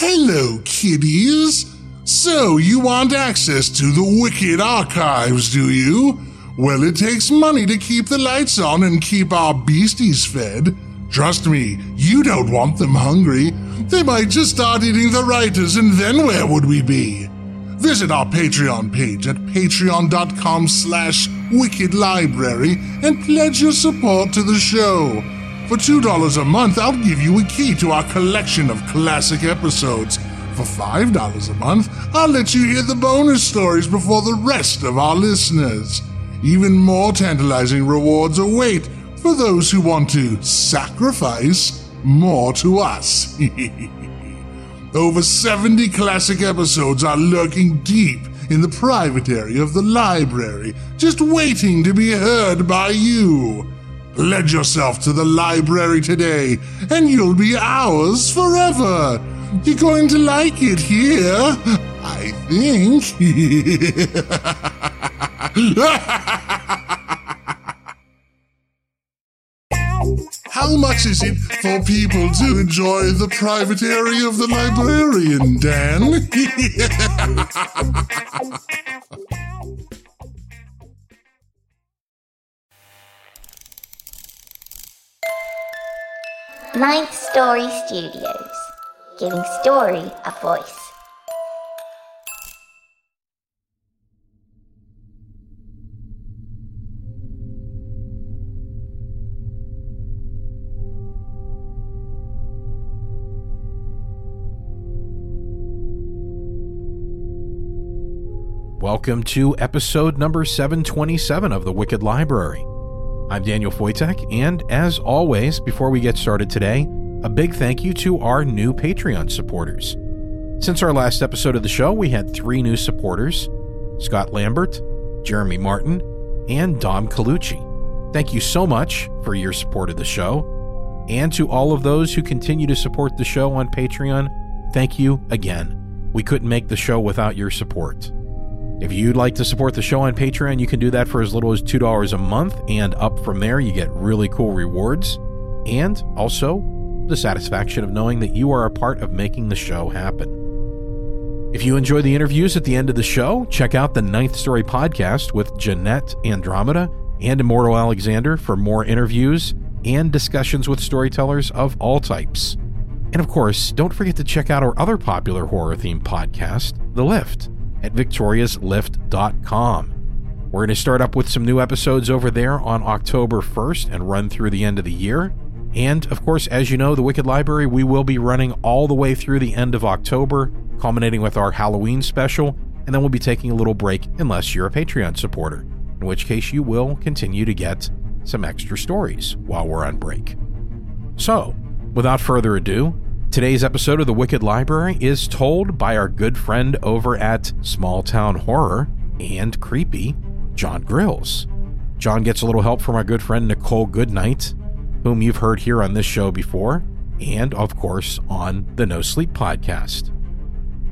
Hello, kiddies. So, you want access to the Wicked Archives, do you? Well, it takes money to keep the lights on and keep our beasties fed. Trust me, you don't want them hungry. They might just start eating the writers, and then where would we be? Visit our Patreon page at patreon.com slash wickedlibrary and pledge your support to the show. For $2 a month, I'll give you a key to our collection of classic episodes. For $5 a month, I'll let you hear the bonus stories before the rest of our listeners. Even more tantalizing rewards await for those who want to sacrifice more to us. Over 70 classic episodes are lurking deep in the private area of the library, just waiting to be heard by you. Pledge yourself to the library today, and you'll be ours forever. You're going to like it here, I think. How much is it for people to enjoy the private area of the librarian, Dan? Ninth Story Studios, giving story a voice. Welcome to episode number 727 of the Wicked Library. I'm Daniel Foytek, and as always, before we get started today, a big thank you to our new Patreon supporters. Since our last episode of the show, we had three new supporters Scott Lambert, Jeremy Martin, and Dom Colucci. Thank you so much for your support of the show. And to all of those who continue to support the show on Patreon, thank you again. We couldn't make the show without your support. If you'd like to support the show on Patreon, you can do that for as little as $2 a month, and up from there, you get really cool rewards and also the satisfaction of knowing that you are a part of making the show happen. If you enjoy the interviews at the end of the show, check out the Ninth Story podcast with Jeanette Andromeda and Immortal Alexander for more interviews and discussions with storytellers of all types. And of course, don't forget to check out our other popular horror themed podcast, The Lift at victoriaslift.com. We're going to start up with some new episodes over there on October 1st and run through the end of the year. And of course, as you know, the Wicked Library, we will be running all the way through the end of October, culminating with our Halloween special, and then we'll be taking a little break unless you're a Patreon supporter, in which case you will continue to get some extra stories while we're on break. So, without further ado, Today's episode of The Wicked Library is told by our good friend over at Small Town Horror and Creepy, John Grilz. John gets a little help from our good friend Nicole Goodnight, whom you've heard here on this show before, and of course on the No Sleep podcast.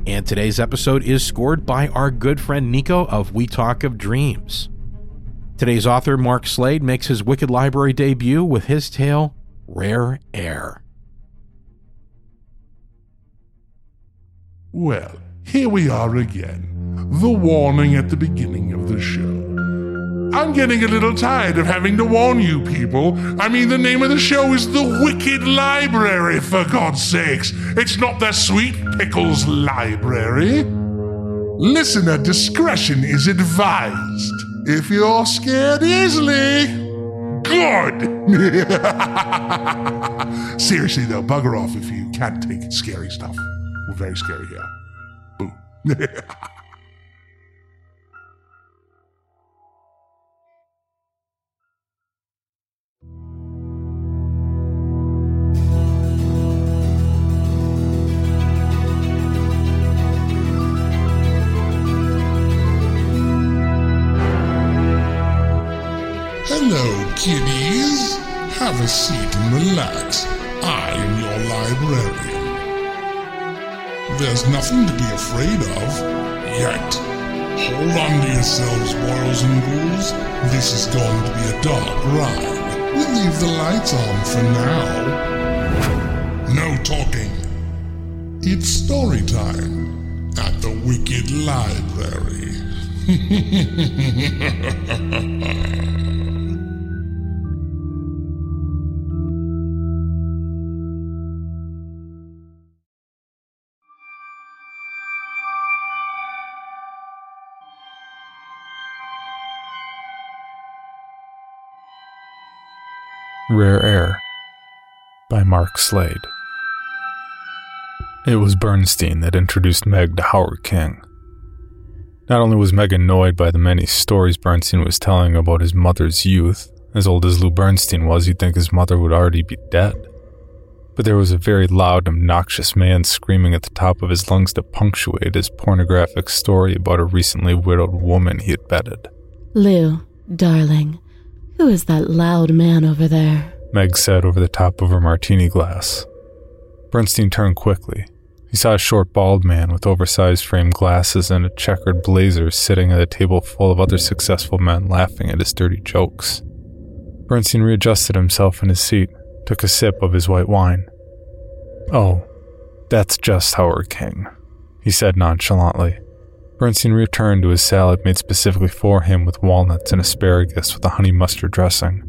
And today's episode is scored by our good friend Nico of We Talk of Dreams. Today's author, Mark Slade, makes his Wicked Library debut with his tale, Rare Air. Well, here we are again. The warning at the beginning of the show. I'm getting a little tired of having to warn you people. I mean, the name of the show is The Wicked Library, for God's sakes. It's not the Sweet Pickles Library. Listener discretion is advised. If you're scared easily, good. Seriously, though, bugger off if you can't take scary stuff. We're very scary here. Boo. Hello, kiddies. Have a seat and relax. I am your librarian. There's nothing to be afraid of. Yet. Hold on to yourselves, boils and ghouls. This is going to be a dark ride. We'll leave the lights on for now. No talking. It's story time at the Wicked Library. Rare Air by Mark Slade. It was Bernstein that introduced Meg to Howard King. Not only was Meg annoyed by the many stories Bernstein was telling about his mother's youth, as old as Lou Bernstein was, you'd think his mother would already be dead. But there was a very loud, obnoxious man screaming at the top of his lungs to punctuate his pornographic story about a recently widowed woman he had bedded. Lou, darling, who is that loud man over there? Meg said over the top of her martini glass. Bernstein turned quickly. He saw a short, bald man with oversized framed glasses and a checkered blazer sitting at a table full of other successful men laughing at his dirty jokes. Bernstein readjusted himself in his seat, took a sip of his white wine. Oh, that's just Howard King, he said nonchalantly. Bernstein returned to his salad made specifically for him with walnuts and asparagus with a honey mustard dressing.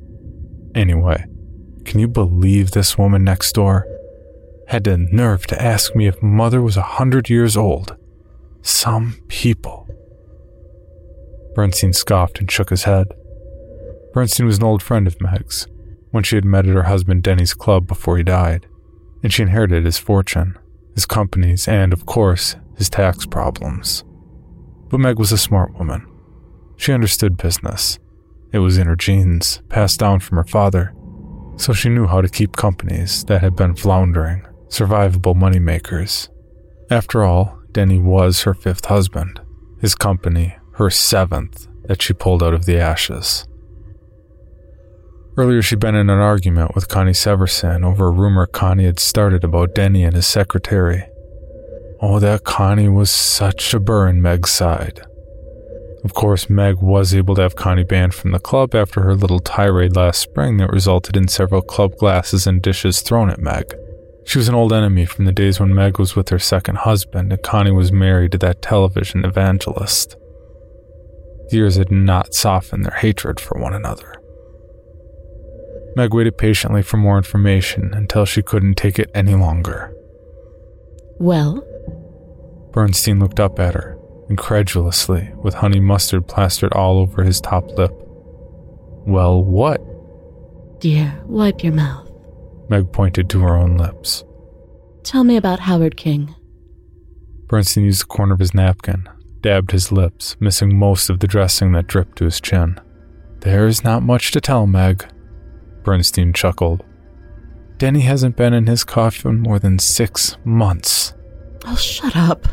Anyway, can you believe this woman next door? Had the nerve to ask me if mother was a hundred years old. Some people. Bernstein scoffed and shook his head. Bernstein was an old friend of Meg's, when she had met at her husband Denny's club before he died, and she inherited his fortune, his companies, and, of course, his tax problems. But Meg was a smart woman. She understood business. It was in her genes, passed down from her father. So she knew how to keep companies that had been floundering, survivable moneymakers. After all, Denny was her fifth husband, his company, her seventh, that she pulled out of the ashes. Earlier, she'd been in an argument with Connie Severson over a rumor Connie had started about Denny and his secretary. Oh, that Connie was such a burr in Meg's side. Of course, Meg was able to have Connie banned from the club after her little tirade last spring that resulted in several club glasses and dishes thrown at Meg. She was an old enemy from the days when Meg was with her second husband and Connie was married to that television evangelist. Years had not softened their hatred for one another. Meg waited patiently for more information until she couldn't take it any longer. Well, Bernstein looked up at her, incredulously, with honey mustard plastered all over his top lip. Well, what? dear, wipe your mouth. Meg pointed to her own lips. Tell me about Howard King. Bernstein used the corner of his napkin, dabbed his lips, missing most of the dressing that dripped to his chin. There's not much to tell, Meg. Bernstein chuckled. Denny hasn't been in his coffin more than six months. Oh, shut up.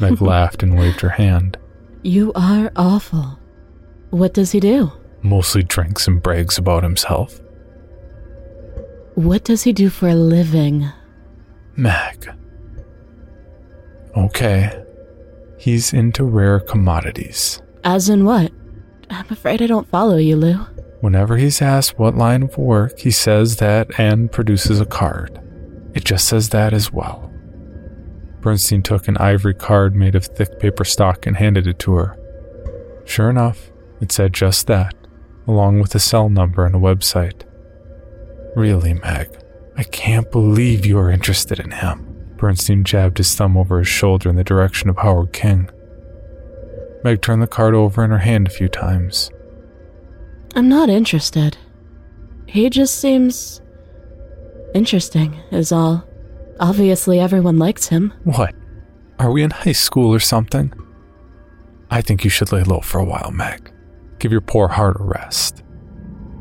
Meg laughed and waved her hand. You are awful. What does he do? Mostly drinks and brags about himself. What does he do for a living? Meg. Okay. He's into rare commodities. As in what? I'm afraid I don't follow you, Lou. Whenever he's asked what line of work, he says that and produces a card. It just says that as well. Bernstein took an ivory card made of thick paper stock and handed it to her. Sure enough, it said just that, along with a cell number and a website. Really, Meg, I can't believe you are interested in him. Bernstein jabbed his thumb over his shoulder in the direction of Howard King. Meg turned the card over in her hand a few times. I'm not interested. He just seems. interesting, is all. Obviously, everyone likes him. What? Are we in high school or something? I think you should lay low for a while, Meg. Give your poor heart a rest.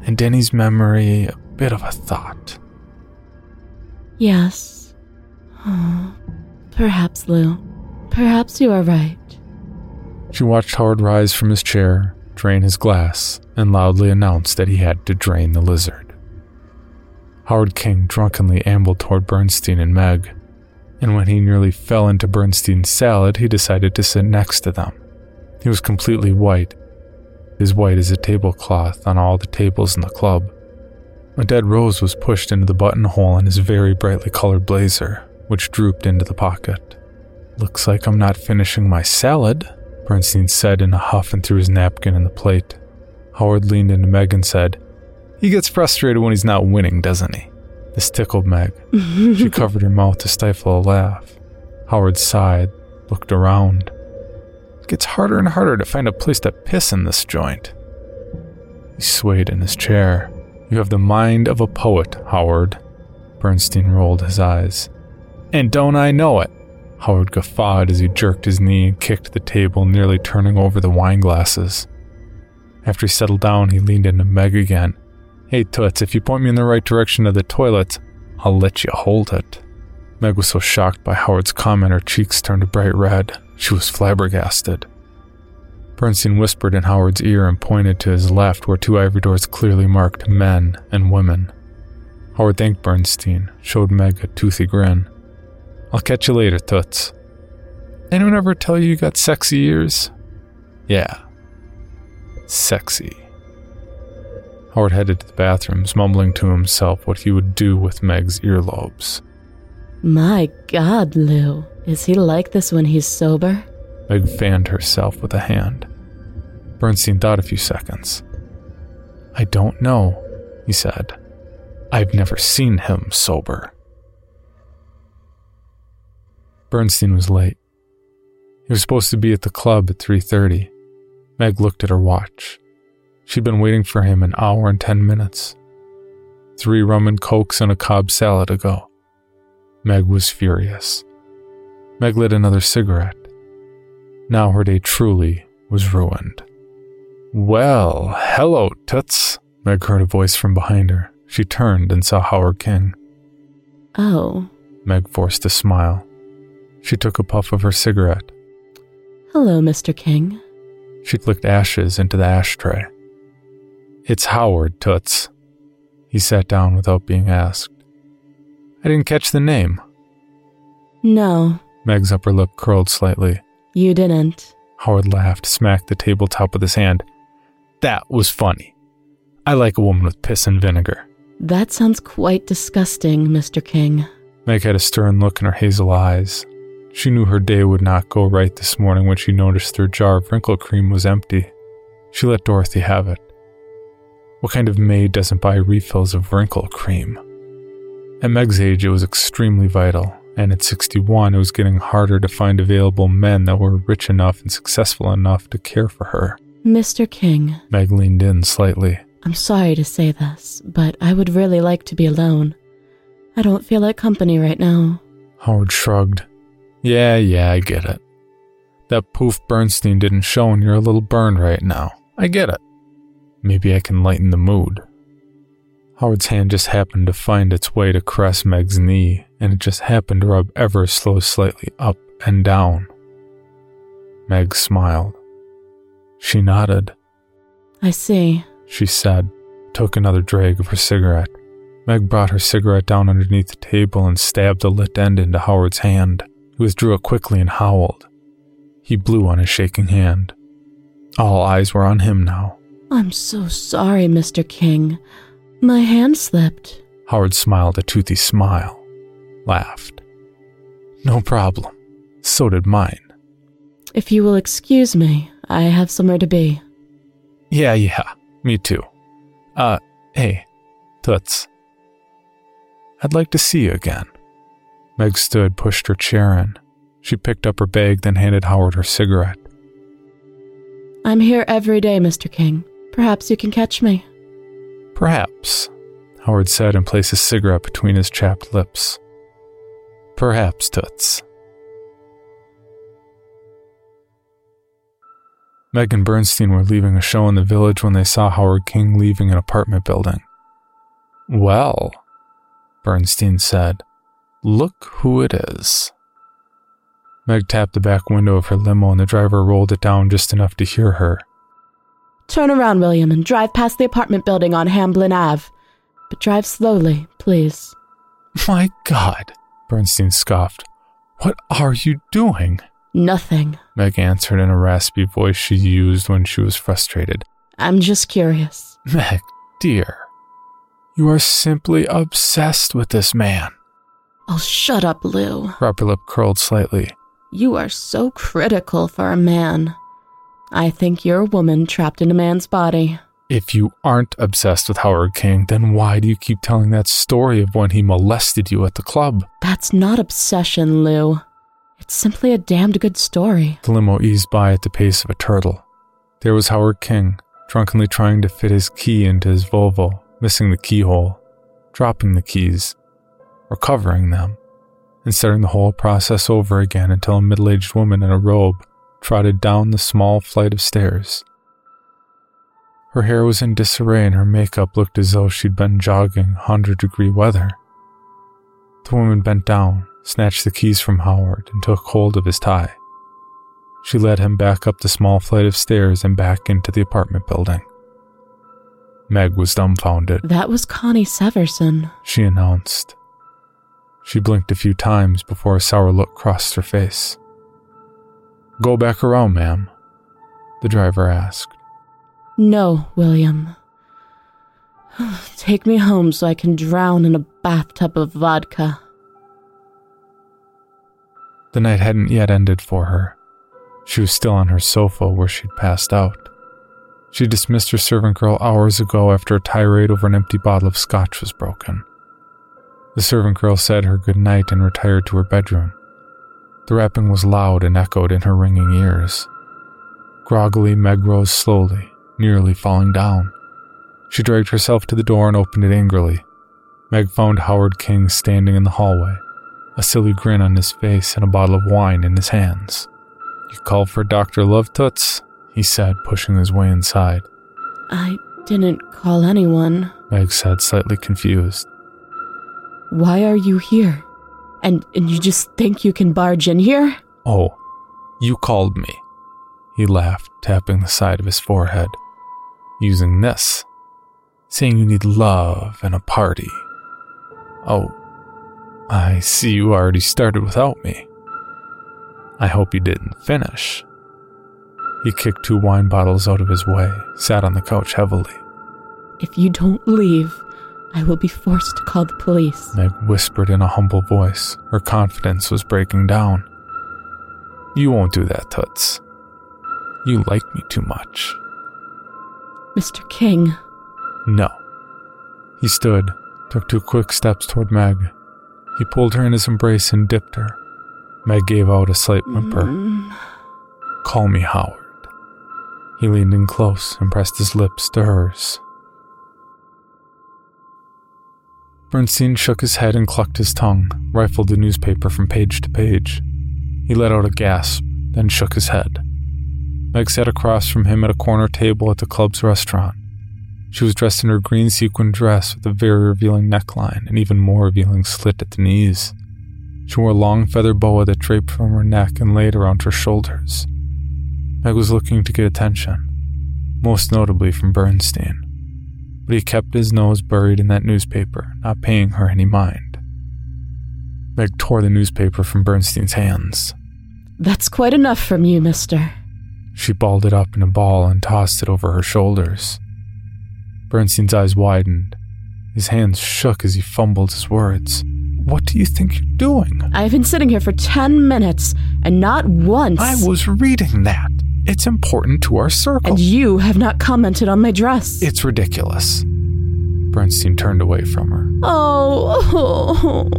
And Denny's memory a bit of a thought. Yes. Oh, perhaps, Lou. Perhaps you are right. She watched Howard rise from his chair, drain his glass, and loudly announced that he had to drain the lizard. Howard King drunkenly ambled toward Bernstein and Meg, and when he nearly fell into Bernstein's salad, he decided to sit next to them. He was completely white, as white as a tablecloth on all the tables in the club. A dead rose was pushed into the buttonhole on his very brightly colored blazer, which drooped into the pocket. Looks like I'm not finishing my salad, Bernstein said in a huff and threw his napkin in the plate. Howard leaned into Meg and said, He gets frustrated when he's not winning, doesn't he? This tickled Meg. she covered her mouth to stifle a laugh. Howard sighed, looked around. It gets harder and harder to find a place to piss in this joint. He swayed in his chair. You have the mind of a poet, Howard. Bernstein rolled his eyes. And don't I know it? Howard guffawed as he jerked his knee and kicked the table, nearly turning over the wine glasses. After he settled down, he leaned into Meg again. Hey, Toots, if you point me in the right direction of the toilet, I'll let you hold it. Meg was so shocked by Howard's comment, her cheeks turned bright red. She was flabbergasted. Bernstein whispered in Howard's ear and pointed to his left, where two ivory doors clearly marked men and women. Howard thanked Bernstein, showed Meg a toothy grin. I'll catch you later, Toots. Anyone ever tell you you got sexy ears? Yeah. Sexy. Howard headed to the bathrooms, mumbling to himself what he would do with Meg's earlobes. My God, Lou. Is he like this when he's sober? Meg fanned herself with a hand. Bernstein thought a few seconds. I don't know, he said. I've never seen him sober. Bernstein was late. He was supposed to be at the club at 3:30. Meg looked at her watch. She'd been waiting for him an hour and 10 minutes. 3 rum and cokes and a Cobb salad ago. Meg was furious. Meg lit another cigarette. Now her day truly was ruined. Well, hello, Toots. Meg heard a voice from behind her. She turned and saw Howard King. Oh. Meg forced a smile. She took a puff of her cigarette. Hello, Mr. King. She flicked ashes into the ashtray. It's Howard, Toots. He sat down without being asked. I didn't catch the name. No. Meg's upper lip curled slightly. You didn't. Howard laughed, smacked the tabletop with his hand. That was funny. I like a woman with piss and vinegar. That sounds quite disgusting, Mr. King. Meg had a stern look in her hazel eyes. She knew her day would not go right this morning when she noticed their jar of wrinkle cream was empty. She let Dorothy have it. What kind of maid doesn't buy refills of wrinkle cream? At Meg's age, it was extremely vital, and at 61, it was getting harder to find available men that were rich enough and successful enough to care for her. Mr. King, Meg leaned in slightly. I'm sorry to say this, but I would really like to be alone. I don't feel like company right now. Howard shrugged. Yeah, yeah, I get it. That poof Bernstein didn't show and you're a little burned right now. I get it. Maybe I can lighten the mood. Howard's hand just happened to find its way to caress Meg's knee, and it just happened to rub ever so slightly up and down. Meg smiled. She nodded. I see. She said, took another drag of her cigarette. Meg brought her cigarette down underneath the table and stabbed the lit end into Howard's hand. He withdrew it quickly and howled. He blew on his shaking hand. All eyes were on him now. I'm so sorry, Mr. King. My hand slipped. Howard smiled a toothy smile, laughed. No problem. So did mine. If you will excuse me, I have somewhere to be. Yeah, yeah, me too. Uh, hey, Toots. I'd like to see you again. Meg stood, pushed her chair in. She picked up her bag, then handed Howard her cigarette. I'm here every day, Mr. King. Perhaps you can catch me. Perhaps, Howard said and placed a cigarette between his chapped lips. Perhaps, Toots. Meg and Bernstein were leaving a show in the village when they saw Howard King leaving an apartment building. Well, Bernstein said, look who it is. Meg tapped the back window of her limo and the driver rolled it down just enough to hear her. Turn around, William, and drive past the apartment building on Hamblin Ave. But drive slowly, please. My God, Bernstein scoffed. What are you doing? Nothing. Meg answered in a raspy voice she used when she was frustrated. I'm just curious. Meg, dear, you are simply obsessed with this man. Oh, shut up, Lou. Her upper lip curled slightly. You are so critical for a man. I think you're a woman trapped in a man's body. If you aren't obsessed with Howard King, then why do you keep telling that story of when he molested you at the club? That's not obsession, Lou. It's simply a damned good story. The limo eased by at the pace of a turtle. There was Howard King, drunkenly trying to fit his key into his Volvo, missing the keyhole, dropping the keys, recovering them, and starting the whole process over again until a middle aged woman in a robe trotted down the small flight of stairs. Her hair was in disarray and her makeup looked as though she'd been jogging 100 degree weather. The woman bent down, snatched the keys from Howard, and took hold of his tie. She led him back up the small flight of stairs and back into the apartment building. Meg was dumbfounded. That was Connie Severson. She announced. She blinked a few times before a sour look crossed her face. Go back around, ma'am, the driver asked. No, William. Take me home so I can drown in a bathtub of vodka. The night hadn't yet ended for her. She was still on her sofa where she'd passed out. She dismissed her servant girl hours ago after a tirade over an empty bottle of scotch was broken. The servant girl said her good night and retired to her bedroom. The rapping was loud and echoed in her ringing ears. Groggily, Meg rose slowly, nearly falling down. She dragged herself to the door and opened it angrily. Meg found Howard King standing in the hallway, a silly grin on his face and a bottle of wine in his hands. You called for Dr. Lovetoots? he said, pushing his way inside. I didn't call anyone. Meg said, slightly confused. Why are you here? And, and you just think you can barge in here? Oh, you called me. He laughed, tapping the side of his forehead. Using this. Saying you need love and a party. Oh, I see you already started without me. I hope you didn't finish. He kicked two wine bottles out of his way, sat on the couch heavily. If you don't leave, I will be forced to call the police. Meg whispered in a humble voice. Her confidence was breaking down. You won't do that, Toots. You like me too much. Mr. King. No. He stood, took two quick steps toward Meg. He pulled her in his embrace and dipped her. Meg gave out a slight whimper. Mm, Call me Howard. He leaned in close and pressed his lips to hers. Bernstein shook his head and clucked his tongue, rifled the newspaper from page to page. He let out a gasp, then shook his head. Meg sat across from him at a corner table at the club's restaurant. She was dressed in her green sequin dress with a very revealing neckline and even more revealing slit at the knees. She wore a long feather boa that draped from her neck and laid around her shoulders. Meg was looking to get attention, most notably from Bernstein, but he kept his nose buried in that newspaper, not paying her any mind. Meg tore the newspaper from Bernstein's hands. That's quite enough from you, mister. She balled it up in a ball and tossed it over her shoulders. Bernstein's eyes widened. His hands shook as he fumbled his words. What do you think you're doing? I've been sitting here for ten minutes, and not once. I was reading that. It's important to our circle. And you have not commented on my dress. It's ridiculous. Bernstein turned away from her. oh, oh.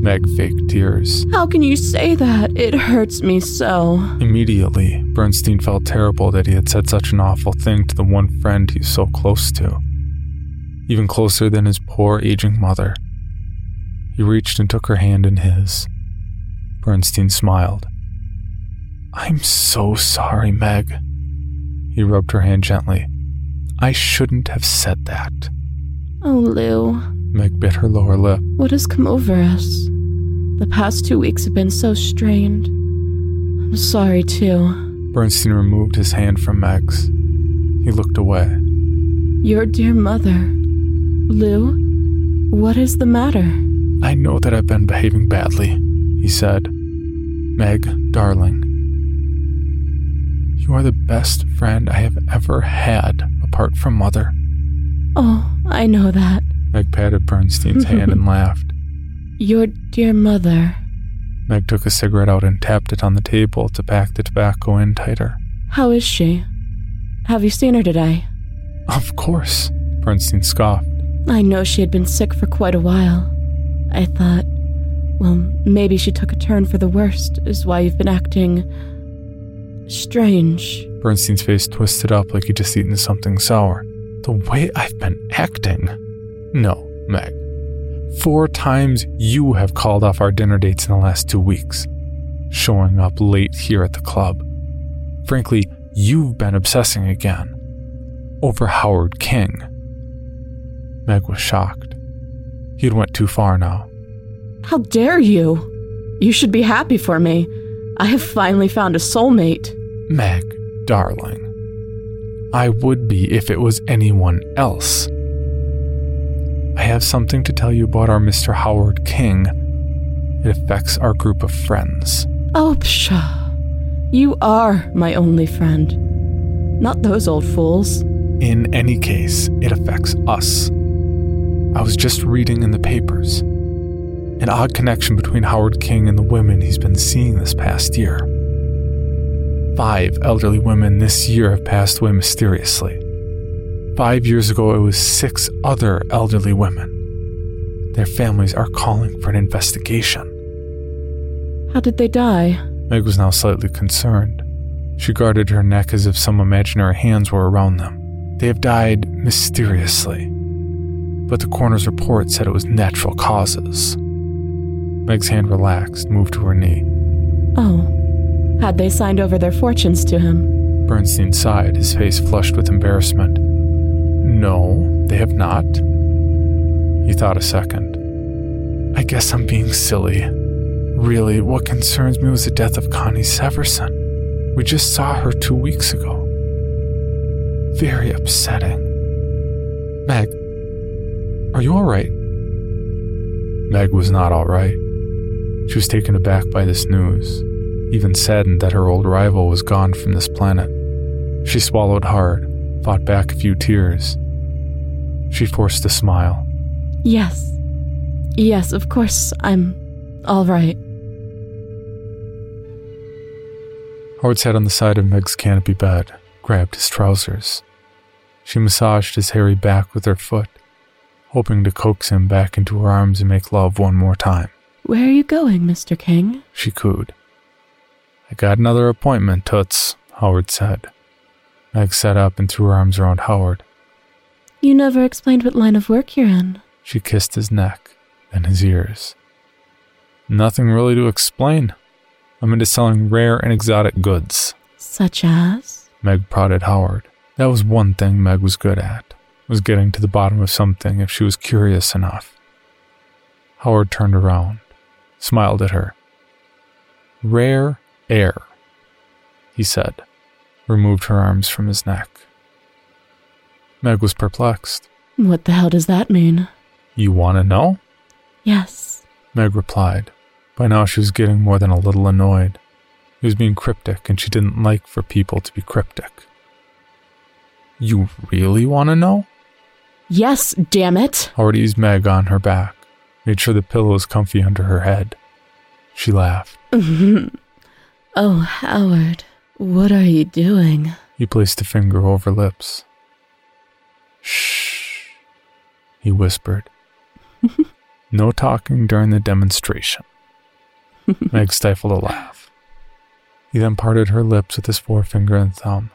Meg faked tears. how can you say that? It hurts me so. Immediately, Bernstein felt terrible that he had said such an awful thing to the one friend he was so close to. Even closer than his poor aging mother. He reached and took her hand in his. Bernstein smiled. I'm so sorry, Meg. He rubbed her hand gently. I shouldn't have said that. Oh, Lou, Meg bit her lower lip. what has come over us? The past two weeks have been so strained. I'm sorry, too. Bernstein removed his hand from Meg's. He looked away. Your dear mother. Lou, what is the matter? I know that I've been behaving badly, he said. Meg, darling, you are the best friend I have ever had apart from Mother. Oh, I know that. Meg patted Bernstein's hand and laughed. Your dear mother. Meg took a cigarette out and tapped it on the table to pack the tobacco in tighter. How is she? Have you seen her today? Of course, Bernstein scoffed. I know she had been sick for quite a while. I thought, well, maybe she took a turn for the worst, is why you've been acting. Strange. Bernstein's face twisted up like he'd just eaten something sour. The way I've been acting? No, Meg. Four times you have called off our dinner dates in the last two weeks, showing up late here at the club. Frankly, you've been obsessing again over Howard King. Meg was shocked. He'd went too far now. How dare you? You should be happy for me. I have finally found a soulmate. Meg, darling. I would be if it was anyone else. I have something to tell you about our Mr. Howard King. It affects our group of friends. Oh, pshaw. You are my only friend. Not those old fools. In any case, it affects us. I was just reading in the papers an odd connection between Howard King and the women he's been seeing this past year. Five elderly women this year have passed away mysteriously. Five years ago, it was six other elderly women. Their families are calling for an investigation. How did they die? Meg was now slightly concerned. She guarded her neck as if some imaginary hands were around them. They have died mysteriously, but the coroner's report said it was natural causes. Meg's hand relaxed, moved to her knee. Oh. Had they signed over their fortunes to him? Bernstein sighed, his face flushed with embarrassment. No, they have not. He thought a second. I guess I'm being silly. Really, what concerns me was the death of Connie Severson. We just saw her two weeks ago. Very upsetting. Meg, are you alright? Meg was not alright. She was taken aback by this news, even saddened that her old rival was gone from this planet. She swallowed hard, fought back a few tears. She forced a smile. Yes. Yes, of course, I'm all right. Howard sat on the side of Meg's canopy bed, grabbed his trousers. She massaged his hairy back with her foot, hoping to coax him back into her arms and make love one more time. Where are you going, Mr. King? She cooed. I got another appointment, Toots, Howard said. Meg sat up and threw her arms around Howard. You never explained what line of work you're in. She kissed his neck, then his ears. Nothing really to explain. I'm into selling rare and exotic goods. Such as? Meg prodded Howard. That was one thing Meg was good at, was getting to the bottom of something if she was curious enough. Howard turned around, smiled at her. Rare air, he said, removed her arms from his neck. Meg was perplexed. What the hell does that mean? You want to know? Yes. Meg replied. By now she was getting more than a little annoyed. He was being cryptic, and she didn't like for people to be cryptic. You really want to know? Yes, damn it. Howard eased Meg on her back, made sure the pillow was comfy under her head. She laughed. oh, Howard, what are you doing? He placed a finger over lips. Shh, he whispered. no talking during the demonstration. Meg stifled a laugh. He then parted her lips with his forefinger and thumb.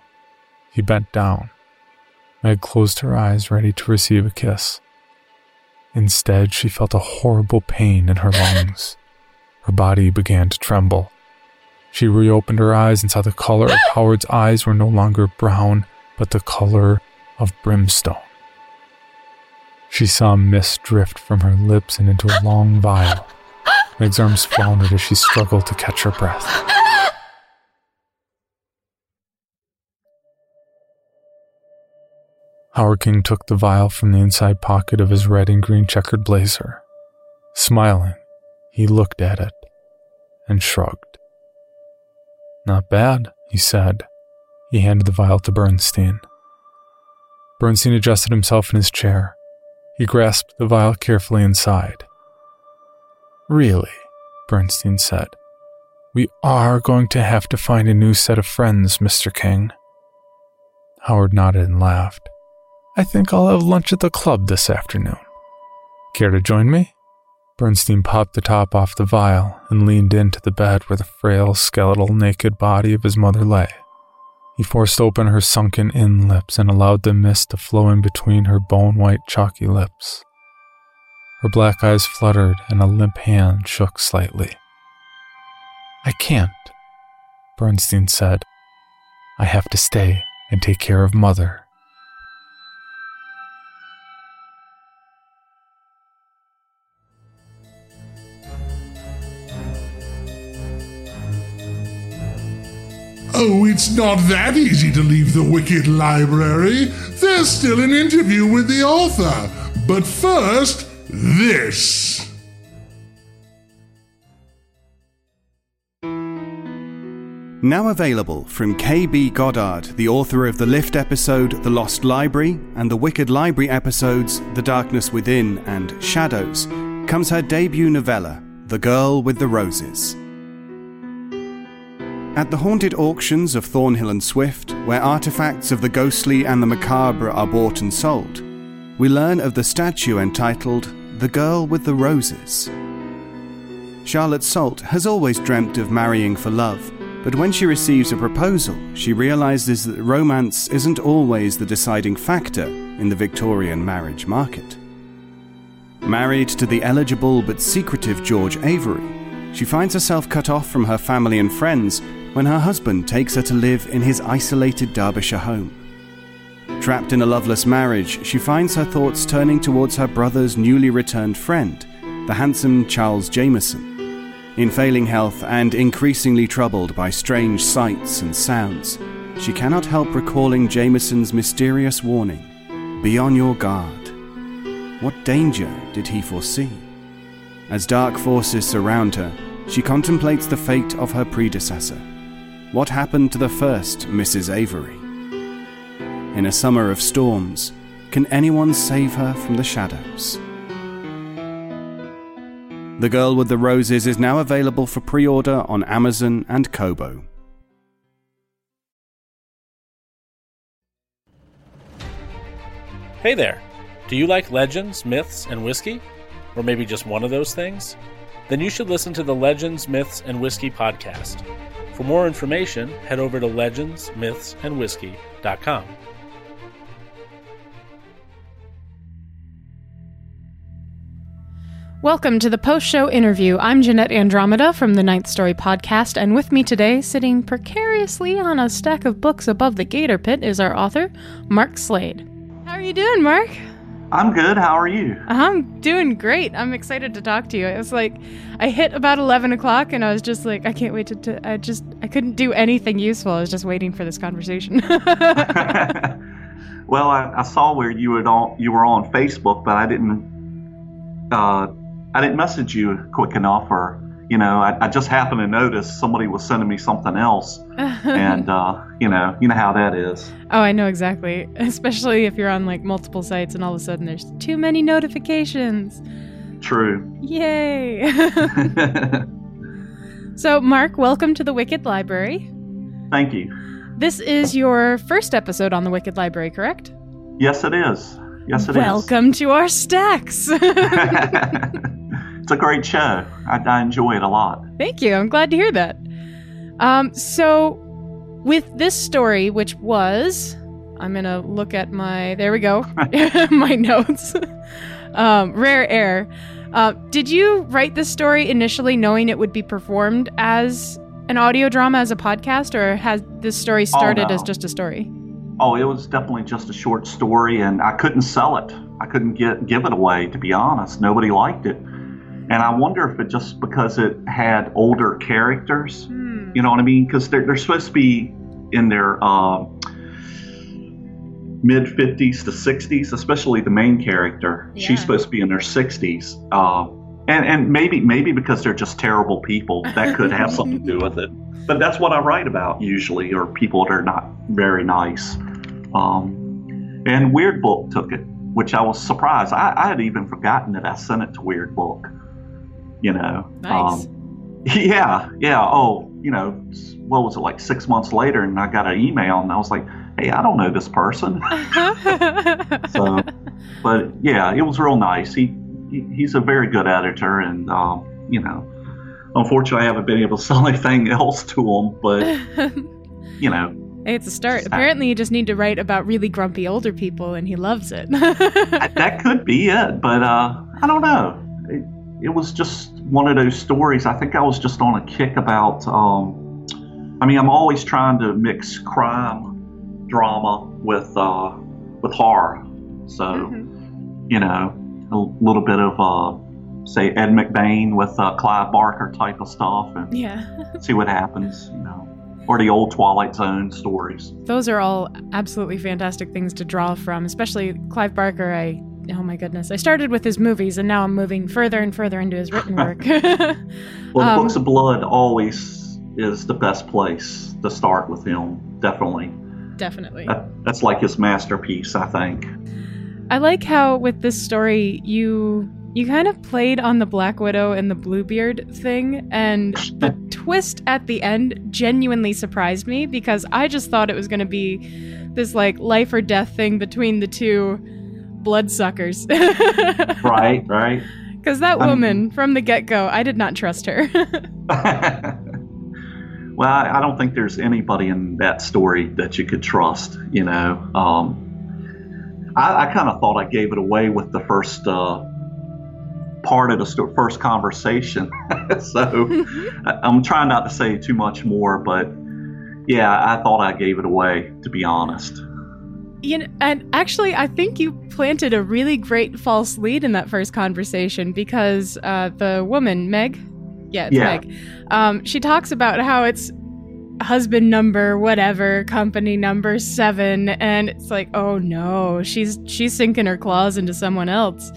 He bent down. Meg closed her eyes, ready to receive a kiss. Instead, she felt a horrible pain in her lungs. Her body began to tremble. She reopened her eyes and saw the color of Howard's eyes were no longer brown, but the color of brimstone. She saw mist drift from her lips and into a long vial. Meg's arms floundered as she struggled to catch her breath. Howard King took the vial from the inside pocket of his red and green checkered blazer. Smiling, he looked at it and shrugged. Not bad, he said. He handed the vial to Bernstein. Bernstein adjusted himself in his chair. He grasped the vial carefully inside. Really, Bernstein said. We are going to have to find a new set of friends, Mr. King. Howard nodded and laughed. I think I'll have lunch at the club this afternoon. Care to join me? Bernstein popped the top off the vial and leaned into the bed where the frail, skeletal, naked body of his mother lay. He forced open her sunken in lips and allowed the mist to flow in between her bone white, chalky lips. Her black eyes fluttered and a limp hand shook slightly. I can't, Bernstein said. I have to stay and take care of Mother. Oh, it's not that easy to leave the Wicked Library. There's still an interview with the author. But first, this. Now available from K.B. Goddard, the author of the Lift episode The Lost Library and the Wicked Library episodes The Darkness Within and Shadows, comes her debut novella, The Girl with the Roses. At the haunted auctions of Thornhill and Swift, where artifacts of the ghostly and the macabre are bought and sold, we learn of the statue entitled The Girl with the Roses. Charlotte Salt has always dreamt of marrying for love but when she receives a proposal, she realizes that romance isn't always the deciding factor in the Victorian marriage market. Married to the eligible but secretive George Avery, she finds herself cut off from her family and friends when her husband takes her to live in his isolated Derbyshire home. Trapped in a loveless marriage, she finds her thoughts turning towards her brother's newly returned friend, the handsome Charles Jameson. In failing health and increasingly troubled by strange sights and sounds, she cannot help recalling Jameson's mysterious warning Be on your guard. What danger did he foresee? As dark forces surround her, she contemplates the fate of her predecessor. What happened to the first Mrs. Avery? In a summer of storms, can anyone save her from the shadows? The Girl with the Roses is now available for pre order on Amazon and Kobo. Hey there! Do you like legends, myths, and whiskey? Or maybe just one of those things? Then you should listen to the Legends, Myths, and Whiskey podcast. For more information, head over to legendsmythsandwhiskey.com. Welcome to the post show interview. I'm Jeanette Andromeda from the Ninth Story podcast, and with me today, sitting precariously on a stack of books above the gator pit, is our author, Mark Slade. How are you doing, Mark? I'm good. How are you? I'm doing great. I'm excited to talk to you. It was like I hit about 11 o'clock, and I was just like, I can't wait to. to I just I couldn't do anything useful. I was just waiting for this conversation. well, I, I, saw where you were on you were on Facebook, but I didn't. Uh, I didn't message you quick enough, or you know, I, I just happened to notice somebody was sending me something else, and uh, you know, you know how that is. Oh, I know exactly. Especially if you're on like multiple sites, and all of a sudden there's too many notifications. True. Yay. so, Mark, welcome to the Wicked Library. Thank you. This is your first episode on the Wicked Library, correct? Yes, it is. Yes, it welcome is. to our stacks. It's a great show. I, I, enjoy it a lot. Thank you. I'm glad to hear that. Um, so, with this story, which was, I'm gonna look at my. There we go. my notes. um, Rare Air. Uh, did you write this story initially knowing it would be performed as an audio drama, as a podcast, or has this story started oh, no. as just a story? Oh, it was definitely just a short story, and I couldn't sell it. I couldn't get give it away. To be honest, nobody liked it. And I wonder if it just because it had older characters, hmm. you know what I mean? Because they're, they're supposed to be in their uh, mid 50s to 60s, especially the main character. Yeah. She's supposed to be in their 60s. Uh, and, and maybe maybe because they're just terrible people, that could have something to do with it. But that's what I write about usually, or people that are not very nice. Um, and Weird Book took it, which I was surprised. I, I had even forgotten that I sent it to Weird Book. You know. Nice. Um, yeah, yeah. Oh, you know, what was it like six months later, and I got an email, and I was like, "Hey, I don't know this person." so, but yeah, it was real nice. He, he he's a very good editor, and um, you know, unfortunately, I haven't been able to sell anything else to him, but you know. Hey, it's a start. Apparently, you just need to write about really grumpy older people, and he loves it. that could be it, but uh, I don't know. It, it, was just one of those stories. I think I was just on a kick about. Um, I mean, I'm always trying to mix crime, drama with uh, with horror. So, mm-hmm. you know, a little bit of uh, say Ed McBain with uh, Clive Barker type of stuff, and yeah. see what happens. You know or the old Twilight Zone stories. Those are all absolutely fantastic things to draw from, especially Clive Barker. I oh my goodness, I started with his movies, and now I'm moving further and further into his written work. well, um, Books of Blood always is the best place to start with him. Definitely. Definitely. That, that's like his masterpiece, I think. I like how with this story you you kind of played on the Black Widow and the Bluebeard thing, and the twist at the end genuinely surprised me because I just thought it was going to be this like life or death thing between the two bloodsuckers. right, right. Because that woman um, from the get go, I did not trust her. well, I don't think there's anybody in that story that you could trust, you know. Um, I, I kind of thought I gave it away with the first. Uh, part of the st- first conversation. so I'm trying not to say too much more, but yeah, I thought I gave it away, to be honest. You know, and actually, I think you planted a really great false lead in that first conversation because uh, the woman, Meg, yeah, it's yeah. Meg, um, she talks about how it's husband number whatever company number seven and it's like oh no she's she's sinking her claws into someone else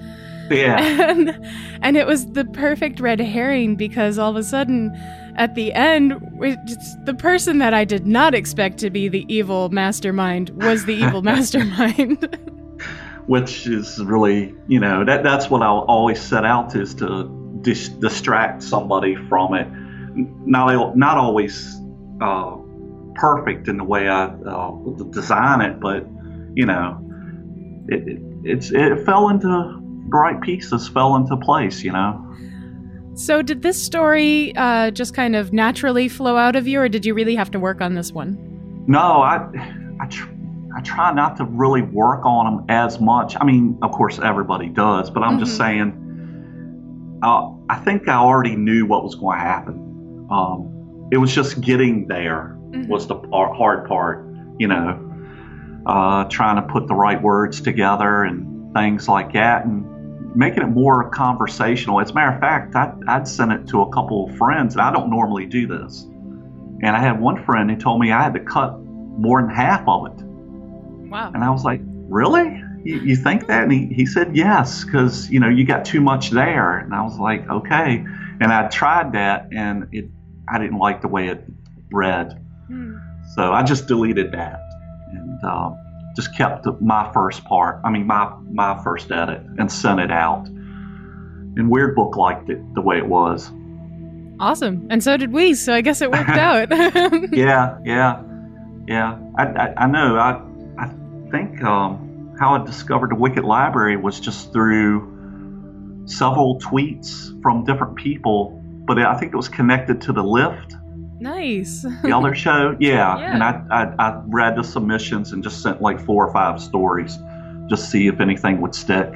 yeah. And, and it was the perfect red herring because all of a sudden, at the end, the person that I did not expect to be the evil mastermind was the evil mastermind. Which is really, you know, that that's what I'll always set out is to dis- distract somebody from it. Not not always uh, perfect in the way I uh, design it, but you know, it, it it's it fell into right pieces fell into place, you know. So, did this story uh, just kind of naturally flow out of you, or did you really have to work on this one? No, I, I, tr- I try not to really work on them as much. I mean, of course, everybody does, but I'm mm-hmm. just saying, uh, I think I already knew what was going to happen. Um, it was just getting there mm-hmm. was the hard part, you know, uh, trying to put the right words together and things like that. And making it more conversational. As a matter of fact, I, I'd sent it to a couple of friends, and I don't normally do this. And I had one friend who told me I had to cut more than half of it. Wow. And I was like, really? You, you think that? And he, he said, yes, because, you know, you got too much there. And I was like, okay. And I tried that, and it I didn't like the way it read. Hmm. So I just deleted that. And um, just kept my first part, I mean, my, my first edit and sent it out. And Weird Book liked it the way it was. Awesome. And so did we, so I guess it worked out. yeah, yeah, yeah. I, I, I, know. I, I think um, how I discovered the Wicked Library was just through several tweets from different people, but I think it was connected to the lift Nice. the other show, yeah. yeah. And I, I, I read the submissions and just sent like four or five stories, just see if anything would stick.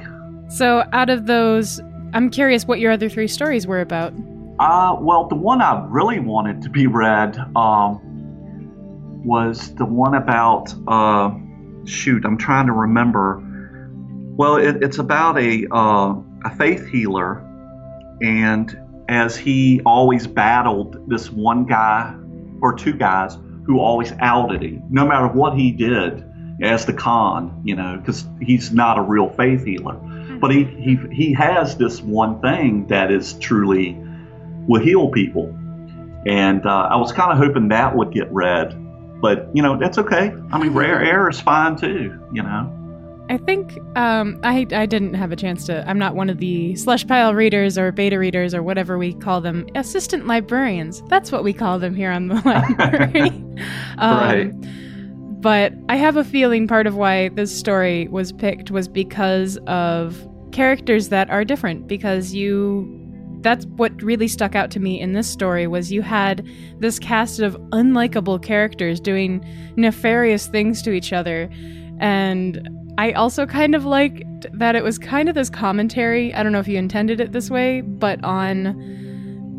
So out of those, I'm curious what your other three stories were about. Uh, well, the one I really wanted to be read um, was the one about, uh, shoot, I'm trying to remember. Well, it, it's about a, uh, a faith healer, and as he always battled this one guy or two guys who always outed him, no matter what he did as the con, you know, because he's not a real faith healer. But he, he, he has this one thing that is truly will heal people. And uh, I was kind of hoping that would get read. But, you know, that's okay. I mean, rare air is fine too, you know. I think um, I I didn't have a chance to. I'm not one of the slush pile readers or beta readers or whatever we call them. Assistant librarians. That's what we call them here on the library. um, Right. But I have a feeling part of why this story was picked was because of characters that are different. Because you, that's what really stuck out to me in this story was you had this cast of unlikable characters doing nefarious things to each other, and I also kind of liked that it was kind of this commentary. I don't know if you intended it this way, but on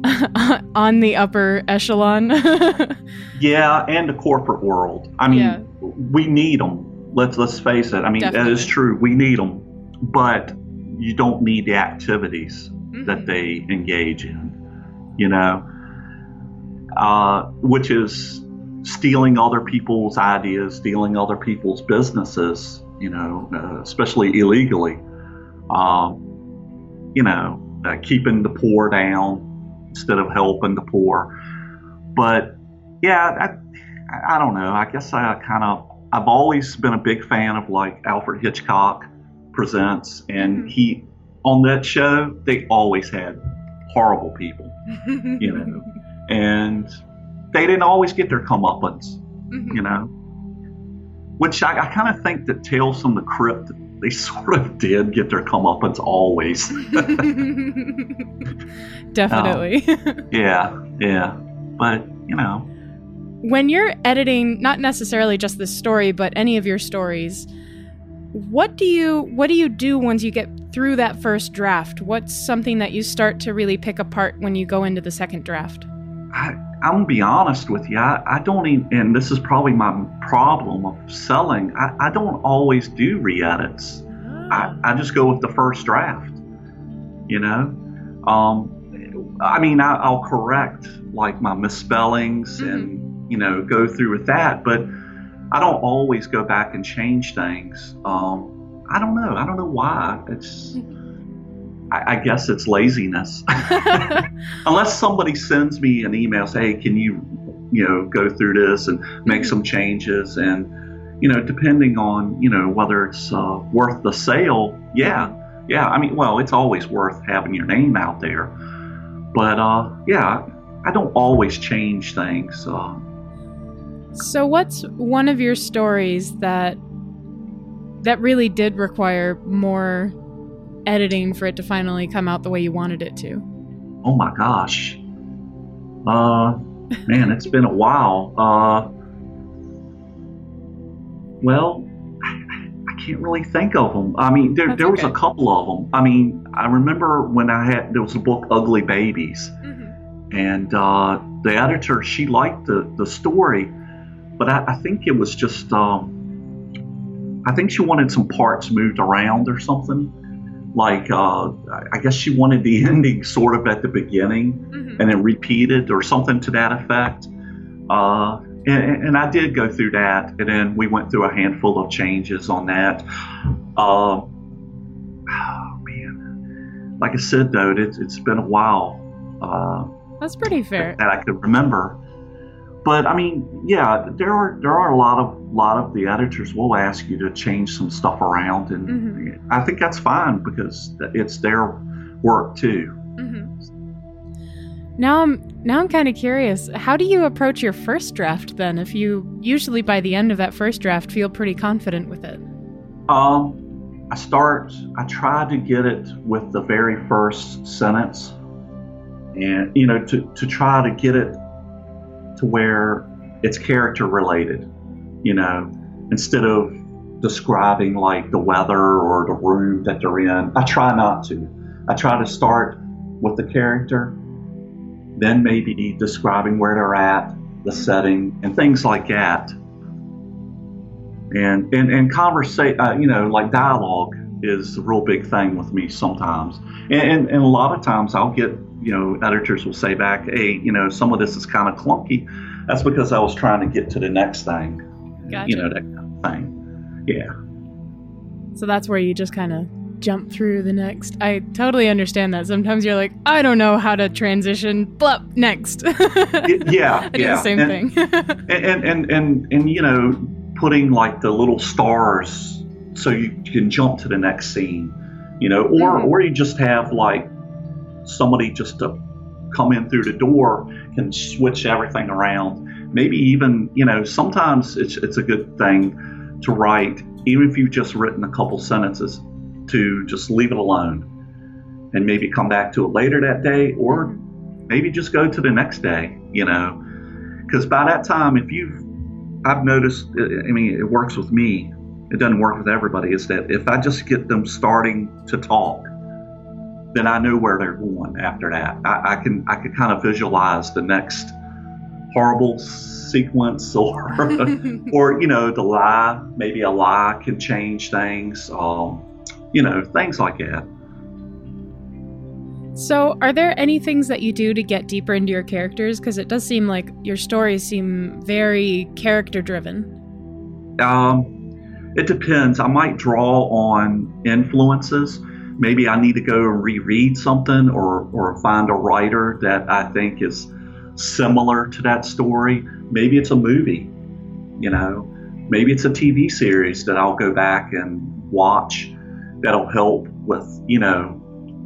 on the upper echelon. Yeah, and the corporate world. I mean, Yeah. we need them. Let's let's face it. I mean, that Definitely. is true. We need them, but you don't need the activities Mm-hmm. that they engage in. You know, uh, which is stealing other people's ideas, stealing other people's businesses. You know, uh, especially illegally. Um, you know, uh, keeping the poor down instead of helping the poor. But yeah, I, I don't know. I guess I kind of I've always been a big fan of like Alfred Hitchcock presents, and he on that show they always had horrible people, you know, and they didn't always get their comeuppance, you know. Which I, I kind of think that Tales from the Crypt they sort of did get their comeuppance always. Definitely. Um, yeah, yeah, but you know. when you're editing not necessarily just this story but any of your stories what do you what do you do once you get through that first draft what's something that you start to really pick apart when you go into the second draft I, I'm gonna be honest with you. I, I don't even, and this is probably my problem of selling. I, I don't always do re-edits. I, I just go with the first draft. You know, um, I mean, I, I'll correct like my misspellings and you know go through with that, but I don't always go back and change things. Um, I don't know. I don't know why. It's. I, I guess it's laziness. Unless somebody sends me an email, say, "Hey, can you, you know, go through this and make some changes?" And you know, depending on you know whether it's uh, worth the sale, yeah, yeah. I mean, well, it's always worth having your name out there. But uh, yeah, I don't always change things. Uh, so what's one of your stories that that really did require more editing for it to finally come out the way you wanted it to oh my gosh, uh, man, it's been a while. Uh, well, I can't really think of them. I mean, there, That's there was a couple of them. I mean, I remember when I had there was a book, Ugly Babies, and uh, the editor she liked the the story, but I, I think it was just um, I think she wanted some parts moved around or something. Like uh, I- guess she wanted the ending sort of at the beginning and then repeated or something to that effect. Uh, and, and I did go through that, and then we went through a handful of changes on that. Uh, oh man, like I said though, it, it's been a while uh, that's pretty fair that I could remember. But I mean, yeah, there are there are a lot of lot of the editors will ask you to change some stuff around, and I think that's fine because it's their work too. now i'm now i'm kind of curious how do you approach your first draft then if you usually by the end of that first draft feel pretty confident with it Um, I start. I try to get it with the very first sentence, and you know, to to try to get it to where it's character related. You know, instead of describing like the weather or the room that they're in. I try not to. I try to start with the character, then maybe describing where they're at, the setting, and things like that and and and conversate uh, you know like dialogue is a real big thing with me sometimes and, and and a lot of times i'll get you know editors will say back hey you know some of this is kind of clunky that's because i was trying to get to the next thing Gotcha. you know that kind of thing yeah So that's where you just kind of jump through the next. I totally understand that. Sometimes you're like, I don't know how to transition. Blup, next. Yeah I do yeah the same and, thing. and, and and and and you know putting like the little stars so you can jump to the next scene, you know, or or you just have like somebody just to come in through the door can switch everything around. Maybe even you know sometimes it's it's a good thing to write even if you've just written a couple sentences to just leave it alone and maybe come back to it later that day or mm-hmm. maybe just go to the next day you know. Because by that time if you've i've noticed I mean it works with me it doesn't work with everybody is that if i just get them starting to talk then i know where they're going after that i, I can i can kind of visualize the next horrible sequence or or you know the lie maybe a lie can change things um, you know things like that So, are there any things that you do to get deeper into your characters? Because it does seem like your stories seem very character driven. Um, it depends. I might draw on influences. Maybe I need to go and reread something or, or find a writer that I think is similar to that story. Maybe it's a movie, you know. Maybe it's a TV series that I'll go back and watch that'll help with, you know,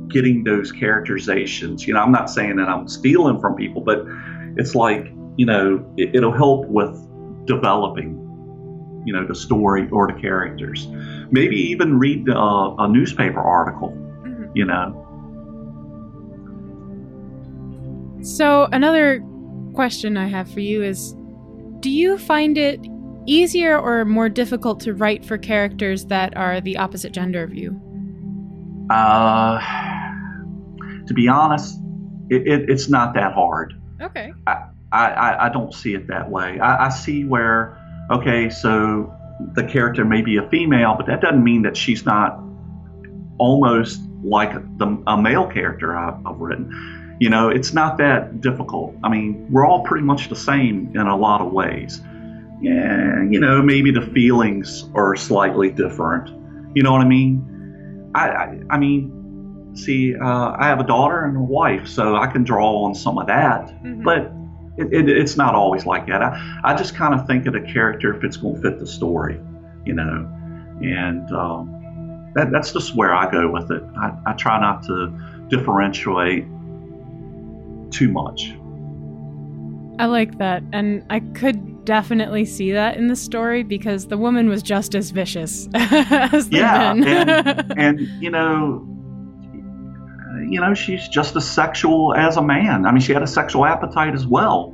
getting those characterizations. You know, I'm not saying that I'm stealing from people, but it's like, you know, it, it'll help with developing you know the story or the characters. Maybe even read uh, a newspaper article you know? So, another question I have for you is Do you find it easier or more difficult to write for characters that are the opposite gender of you? uh, to be honest it, it, it's not that hard. Okay. I, I, I don't see it that way. I, I see where okay so the character may be a female but that doesn't mean that she's not almost like the, a male character I've, I've written. You know it's not that difficult. I mean we're all pretty much the same in a lot of ways. Yeah you know maybe the feelings are slightly different. You know what i mean? I i, I mean see uh, i have a daughter and a wife so i can draw on some of that. But it, it, it's not always like that i, I just kind of think of the character if it's going to fit the story you know and um, that, that's just where i go with it I, I try not to differentiate too much I like that. And I could definitely see that in the story because the woman was just as vicious as the yeah men. and, and you know you know she's just as sexual as a man. I mean she had a sexual appetite as well.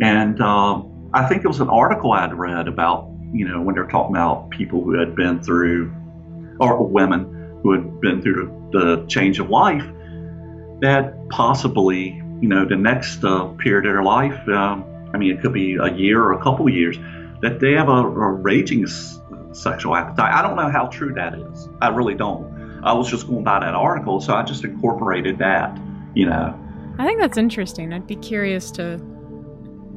And um, i think it was an article i'd read about you know when they're talking about people who had been through or women who had been through the change of life that possibly you know the next uh, period of their life um, i mean it could be a year or a couple of years that they have a, a raging s- sexual appetite. I don't know how true that is. I really don't i was just going by that article so i just incorporated that you know I think that's interesting. I'd be curious to.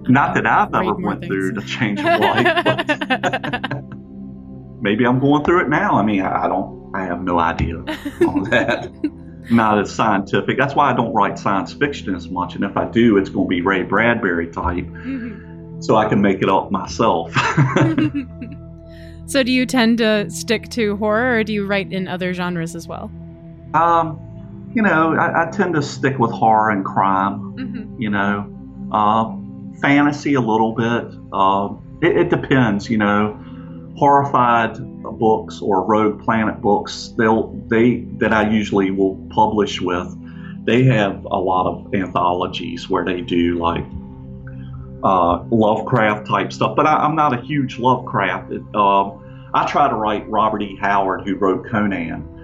not that i've ever went things. through the change of life but maybe i'm going through it now i mean i, I don't i have no idea on that not as scientific that's why i don't write science fiction as much and if i do it's going to be ray bradbury type mm-hmm. so i can make it up myself so, do you tend to stick to horror or do you write in other genres as well? um, you know I, I tend to stick with horror and crime you know. Uh, fantasy a little bit. Uh, it, it depends you know. Horrified books or rogue planet books they'll they that i usually will publish with they have a lot of anthologies where they do like uh, lovecraft type stuff but I, i'm not a huge lovecraft it, um, i try to write robert e howard who wrote conan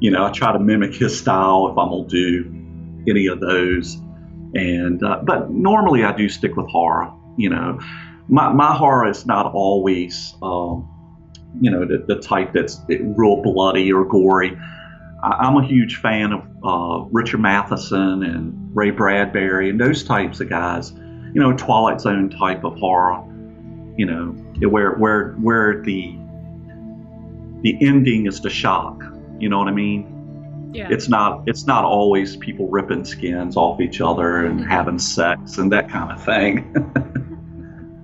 you know, I try to mimic his style if I'm gonna do any of those. And uh, but normally I do stick with horror. You know, my my horror is not always, um, you know, the, the type that's real bloody or gory. I, I'm a huge fan of uh, Richard Matheson and Ray Bradbury and those types of guys. You know, Twilight Zone type of horror. You know, where where where the the ending is the shock. You know what I mean? Yeah. It's not it's not always people ripping skins off each other and mm-hmm. having sex and that kind of thing.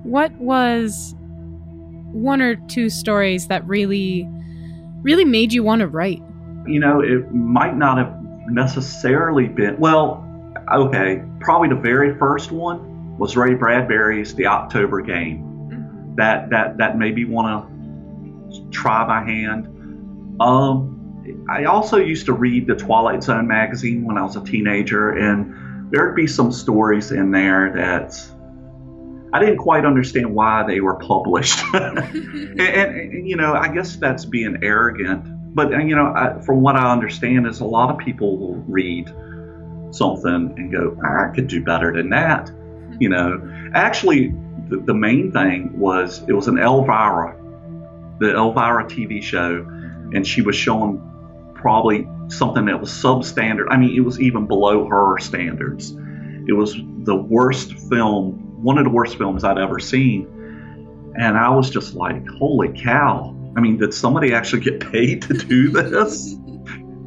What was one or two stories that really really made you want to write? You know, it might not have necessarily been, well, okay, probably the very first one was Ray Bradbury's The October Game. Mm-hmm. That, that, that made me want to try by hand. Um, I also used to read the Twilight Zone magazine when I was a teenager, and there'd be some stories in there that I didn't quite understand why they were published. and, and, you know, I guess that's being arrogant. But, you know, I, from what I understand, is a lot of people will read something and go, I could do better than that. You know, actually, the, the main thing was it was an Elvira, the Elvira TV show, and she was showing probably something that was substandard. I mean, it was even below her standards. It was the worst film one of the worst films I'd ever seen. And I was just like, holy cow. I mean, did somebody actually get paid to do this?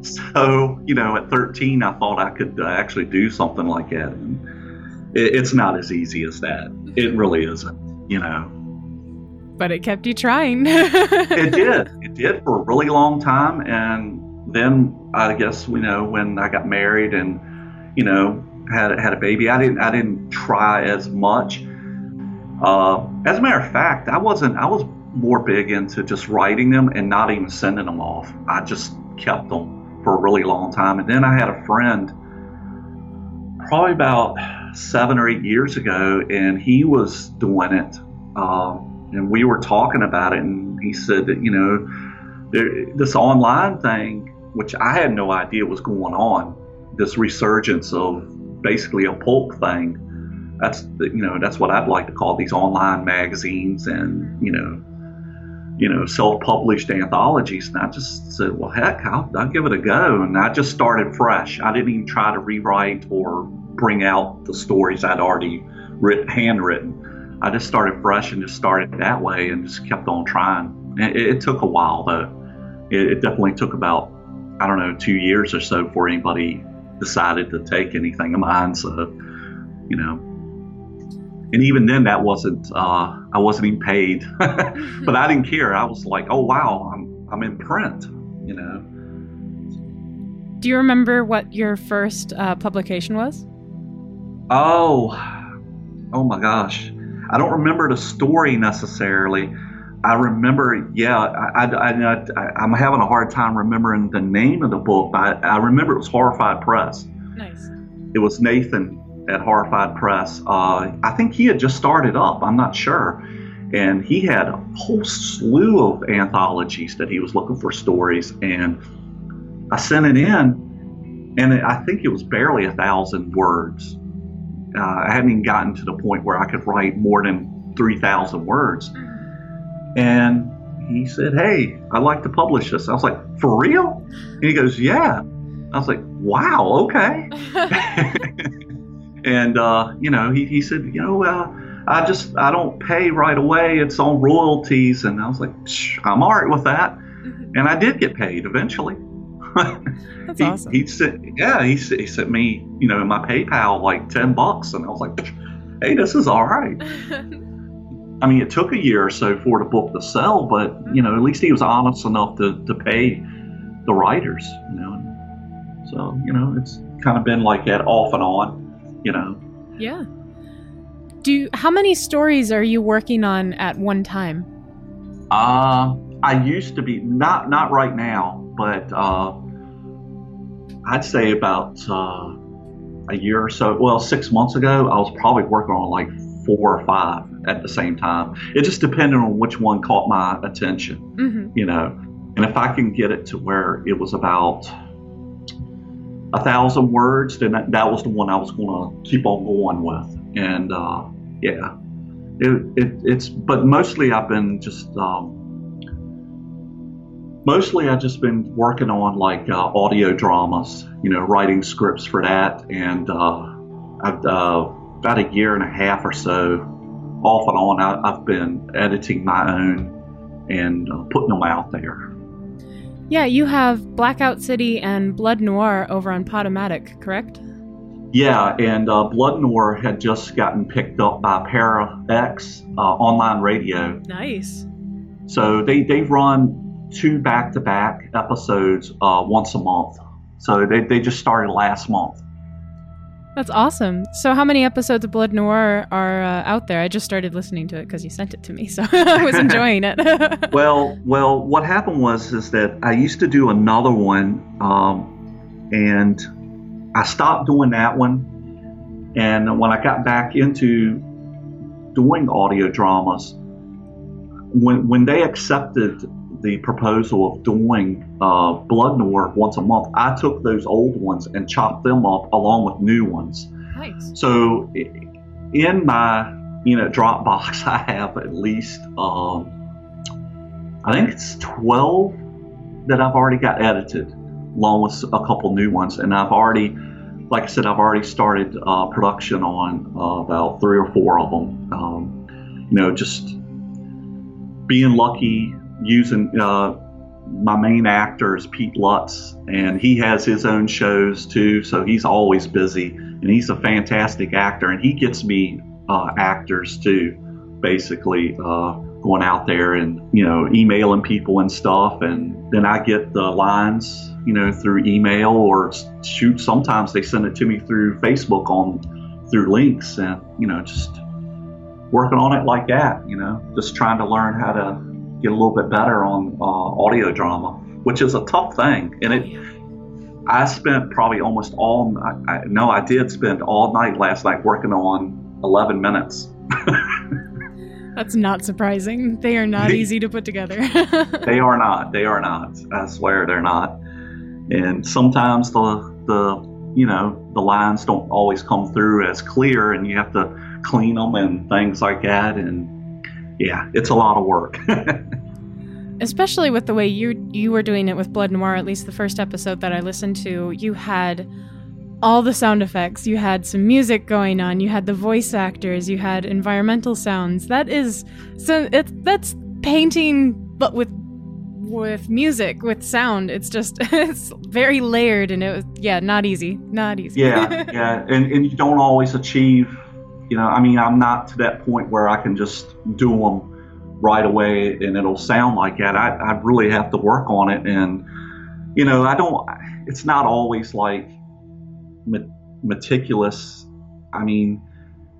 so, you know, at 13, I thought I could uh, actually do something like that. And it, it's not as easy as that. It really isn't, you know. But it kept you trying. it did. It did for a really long time. And then I guess, you know, when I got married and, you know, had had a baby. I didn't I didn't try as much. Uh, as a matter of fact, I wasn't. I was more big into just writing them and not even sending them off. I just kept them for a really long time. And then I had a friend, probably about seven or eight years ago, and he was doing it. Uh, and we were talking about it, and he said that you know there, this online thing, which I had no idea was going on, this resurgence of basically a pulp thing. That's you know that's what I'd like to call these online magazines and you know you know self-published anthologies. And I just said, well, heck, I'll, I'll give it a go. And I just started fresh. I didn't even try to rewrite or bring out the stories I'd already written, handwritten. I just started fresh and just started that way and just kept on trying. It, it took a while though. It, it definitely took about I don't know two years or so before anybody decided to take anything of mine. So, you know, and even then, that wasn't uh, I wasn't even paid, but I didn't care. I was like, oh wow, I'm I'm in print, you know. Do you remember what your first uh, publication was? Oh, oh my gosh, I don't remember the story necessarily. I remember, yeah, I, I, I, am having a hard time remembering the name of the book, but I, I, remember it was Horrified Press. Nice. It was Nathan at Horrified Press. Uh, I think he had just started up, I'm not sure. And he had a whole slew of anthologies that he was looking for stories. And I sent it in, and I think it was barely a thousand words. Uh, I hadn't even gotten to the point where I could write more than 3,000 words. Mm-hmm and he said, Hey, I'd like to publish this. I was like, For real? And he goes, Yeah. I was like, Wow, okay. and, uh, you know, he, he said, You know, uh, I just, I don't pay right away. It's on royalties. And I was like, I'm all right with that. And I did get paid eventually. That's he, awesome. He said, yeah, he, he sent me, you know, my PayPal like 10 bucks. And I was like, hey, this is all right. I mean, it took a year or so for the book to sell, but you know, at least he was honest enough to, to pay the writers. You know, so you know, it's kind of been like that off and on. You know. Yeah. Do how many stories are you working on at one time? Uh, I used to be not not right now, but uh, I'd say about uh, a year or so. Well, six months ago, I was probably working on like four or five at the same time. It just depended on which one caught my attention, mm-hmm. you know. And if I can get it to where it was about a thousand words, then that, that was the one I was going to keep on going with. And uh, yeah, it, it, it's but mostly I've been just um, mostly I've just been working on like uh, audio dramas, you know, writing scripts for that, and uh, I've uh, about a year and a half or so, off and on, I, have been editing my own and uh, putting them out there. Yeah, you have Blackout City and Blood Noir over on Podomatic, correct? Yeah, and uh, Blood Noir had just gotten picked up by Para X uh, online radio. Nice. So they, they run two back to back episodes uh, once a month. So they, they just started last month. That's awesome. So, how many episodes of Blood Noir are uh, out there? I just started listening to it because you sent it to me, so I was enjoying it. well, well, what happened was is that I used to do another one, um, and I stopped doing that one. And when I got back into doing audio dramas, when when they accepted the proposal of doing uh, Blood Noir once a month, I took those old ones and chopped them up along with new ones. Nice. So in my you know Dropbox, I have at least um, I think it's twelve that I've already got edited, along with a couple new ones, and I've already. Like I said, I've already started uh, production on uh, about three or four of them. Um, you know, just being lucky using uh, my main actor is Pete Lutz, and he has his own shows too, so he's always busy, and he's a fantastic actor, and he gets me uh, actors too, basically uh, going out there and you know emailing people and stuff, and then I get the lines, you know, through email or shoot. Sometimes they send it to me through Facebook on through links, and you know just working on it like that, you know, just trying to learn how to get a little bit better on uh, audio drama, which is a tough thing. And it, I spent probably almost all. I, I, no, I did spend all night last night working on 11 minutes. That's not surprising. They are not easy to put together. they are not. They are not. I swear they're not. And sometimes the the you know the lines don't always come through as clear, and you have to clean them and things like that. And yeah, it's a lot of work. Especially with the way you you were doing it with Blood Noir, at least the first episode that I listened to, you had all the sound effects, you had some music going on, you had the voice actors, you had environmental sounds. That is so it's that's painting but with with music, with sound. It's just it's very layered and it was yeah, not easy. Not easy. Yeah, yeah. And and you don't always achieve you know, I mean, I'm not to that point where I can just do them right away and it'll sound like that. I, I really have to work on it. And, you know, I don't, it's not always like meticulous. I mean,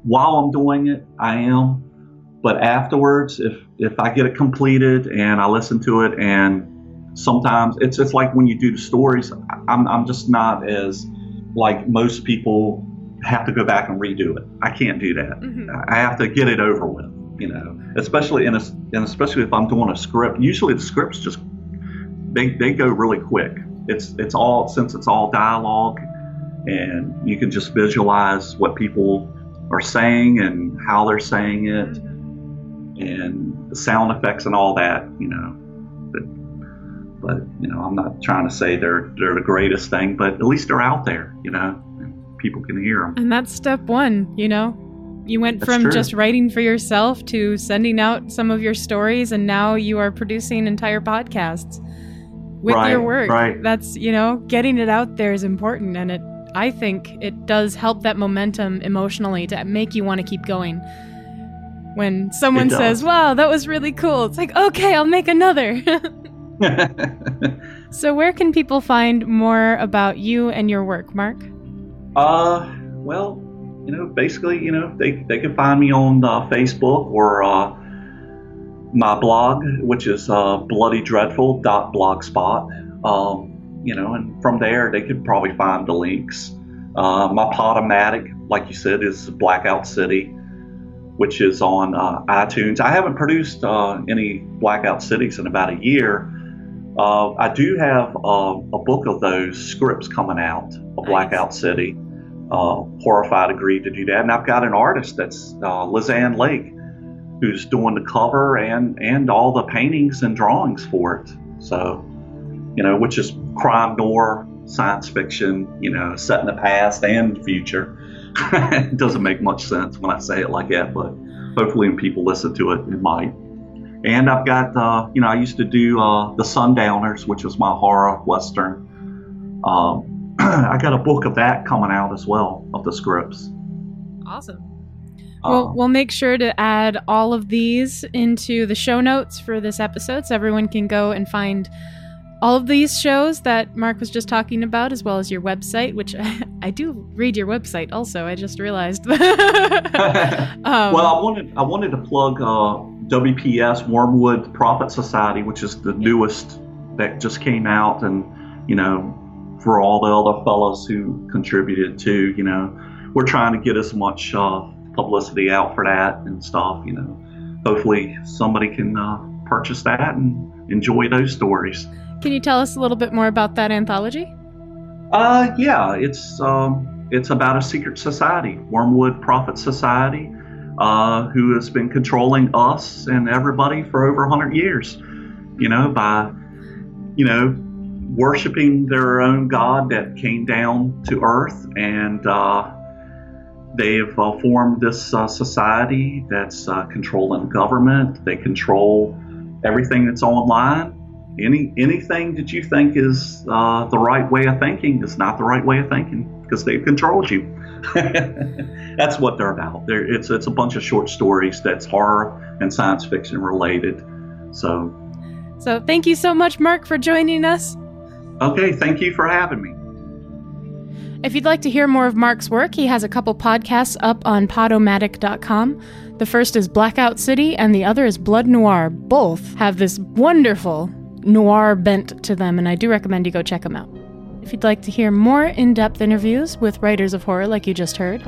while I'm doing it, I am. But afterwards, if, if I get it completed and I listen to it and sometimes it's just like when you do the stories, I'm, I'm just not as like most people have to go back and redo it. I can't do that. Mm-hmm. I have to get it over with, you know. Especially in a, and especially if I'm doing a script. Usually the scripts just they they go really quick. It's it's all since it's all dialogue, and you can just visualize what people are saying and how they're saying it, and the sound effects and all that, you know. But but you know, I'm not trying to say they're they're the greatest thing, but at least they're out there, you know people can hear them. And that's step one, you know? You went that's from true. just writing for yourself to sending out some of your stories, and now you are producing entire podcasts with right, your work. Right. That's, you know, getting it out there is important. And it, I think it does help that momentum emotionally to make you want to keep going. When someone says, wow, that was really cool, it's like, okay, I'll make another. so, where can people find more about you and your work, Mark? Uh, well, you know, basically, you know, they, they can find me on uh, Facebook or uh, my blog, which is uh, bloodydreadful.blogspot. Um, you know, and from there they could probably find the links. Uh, my Podomatic, like you said, is Blackout City, which is on uh, iTunes. I haven't produced uh, any Blackout Cities in about a year. Uh, I do have uh, a book of those scripts coming out, a Blackout City uh, Horrified agreed to do that. And I've got an artist that's uh, Lizanne Lake, who's doing the cover and and all the paintings and drawings for it. So, you know, which is crime noir, science fiction, you know, set in the past and future. it doesn't make much sense when I say it like that, but hopefully when people listen to it, it might. And I've got, uh, you know, I used to do uh, The Sundowners, which was my horror western. Um, I got a book of that coming out as well of the scripts. Awesome. Well, Um, we'll make sure to add all of these into the show notes for this episode so everyone can go and find all of these shows that Mark was just talking about, as well as your website, which I, do read your website also. I just realized. um, well, I wanted I wanted to plug uh, WPS Wormwood Prophet Society, which is the newest that just came out, and you know, for all the other fellows who contributed to, you know, we're trying to get as much uh, publicity out for that and stuff. You know, hopefully somebody can uh, purchase that and enjoy those stories. Can you tell us a little bit more about that anthology? Uh, yeah, it's um, it's about a secret society, Wormwood Prophet Society, uh, who has been controlling us and everybody for over hundred years. You know, by you know worshiping their own god that came down to Earth, and uh, they've uh, formed this uh, society that's uh, controlling government. They control everything that's online any anything that you think is uh, the right way of thinking is not the right way of thinking because they've controlled you. that's what they're about. They're, it's it's a bunch of short stories that's horror and science fiction related. So, so thank you so much, Mark, for joining us. Okay, thank you for having me. If you'd like to hear more of Mark's work, he has a couple podcasts up on podomatic.com. The first is Blackout City, and the other is Blood Noir. Both have this wonderful noir bent to them, and I do recommend you go check them out. If you'd like to hear more in depth interviews with writers of horror like you just heard,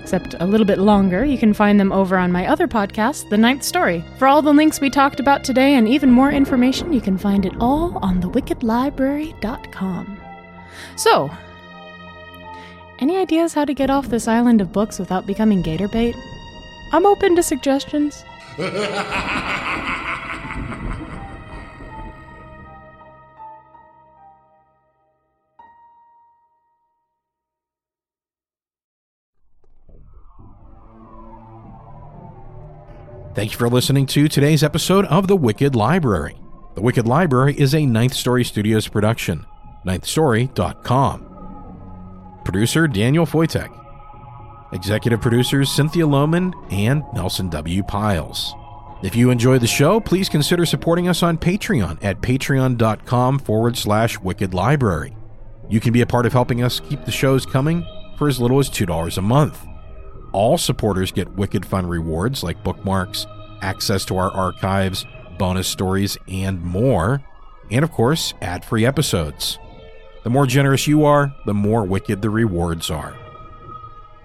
except a little bit longer, you can find them over on my other podcast, The Ninth Story. For all the links we talked about today and even more information, you can find it all on thewickedlibrary.com. So, any ideas how to get off this island of books without becoming gator bait? I'm open to suggestions. Thank you for listening to today's episode of The Wicked Library. The Wicked Library is a Ninth Story Studios production. NinthStory.com. Producer Daniel Foytik. Executive producers Cynthia Lowman and Nelson W. Pyles. If you enjoy the show, please consider supporting us on Patreon at patreon.com forward slash wicked library. You can be a part of helping us keep the shows coming for as little as $2 a month. All supporters get wicked fun rewards like bookmarks, access to our archives, bonus stories, and more. And of course, ad free episodes. The more generous you are, the more wicked the rewards are.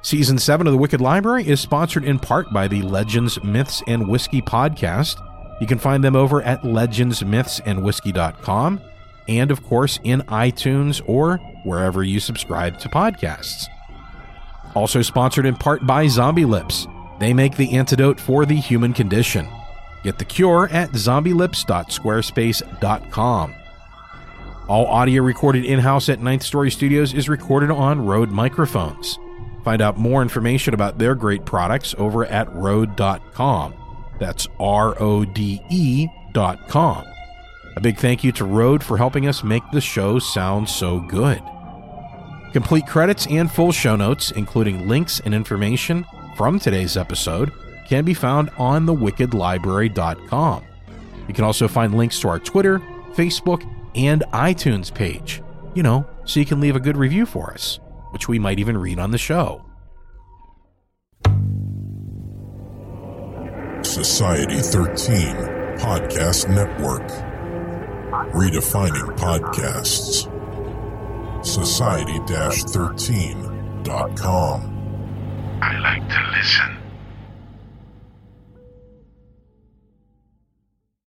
Season 7 of the Wicked Library is sponsored in part by the Legends, Myths, and Whiskey podcast. You can find them over at legendsmythsandwhiskey.com and, of course, in iTunes or wherever you subscribe to podcasts. Also sponsored in part by Zombie Lips. They make the antidote for the human condition. Get the cure at zombielips.squarespace.com. All audio recorded in house at Ninth Story Studios is recorded on Rode microphones. Find out more information about their great products over at Rode.com. That's R O D E.com. A big thank you to Rode for helping us make the show sound so good. Complete credits and full show notes, including links and information from today's episode, can be found on thewickedlibrary.com. You can also find links to our Twitter, Facebook, and iTunes page, you know, so you can leave a good review for us, which we might even read on the show. Society 13 Podcast Network. Redefining podcasts. Society 13.com. I like to listen.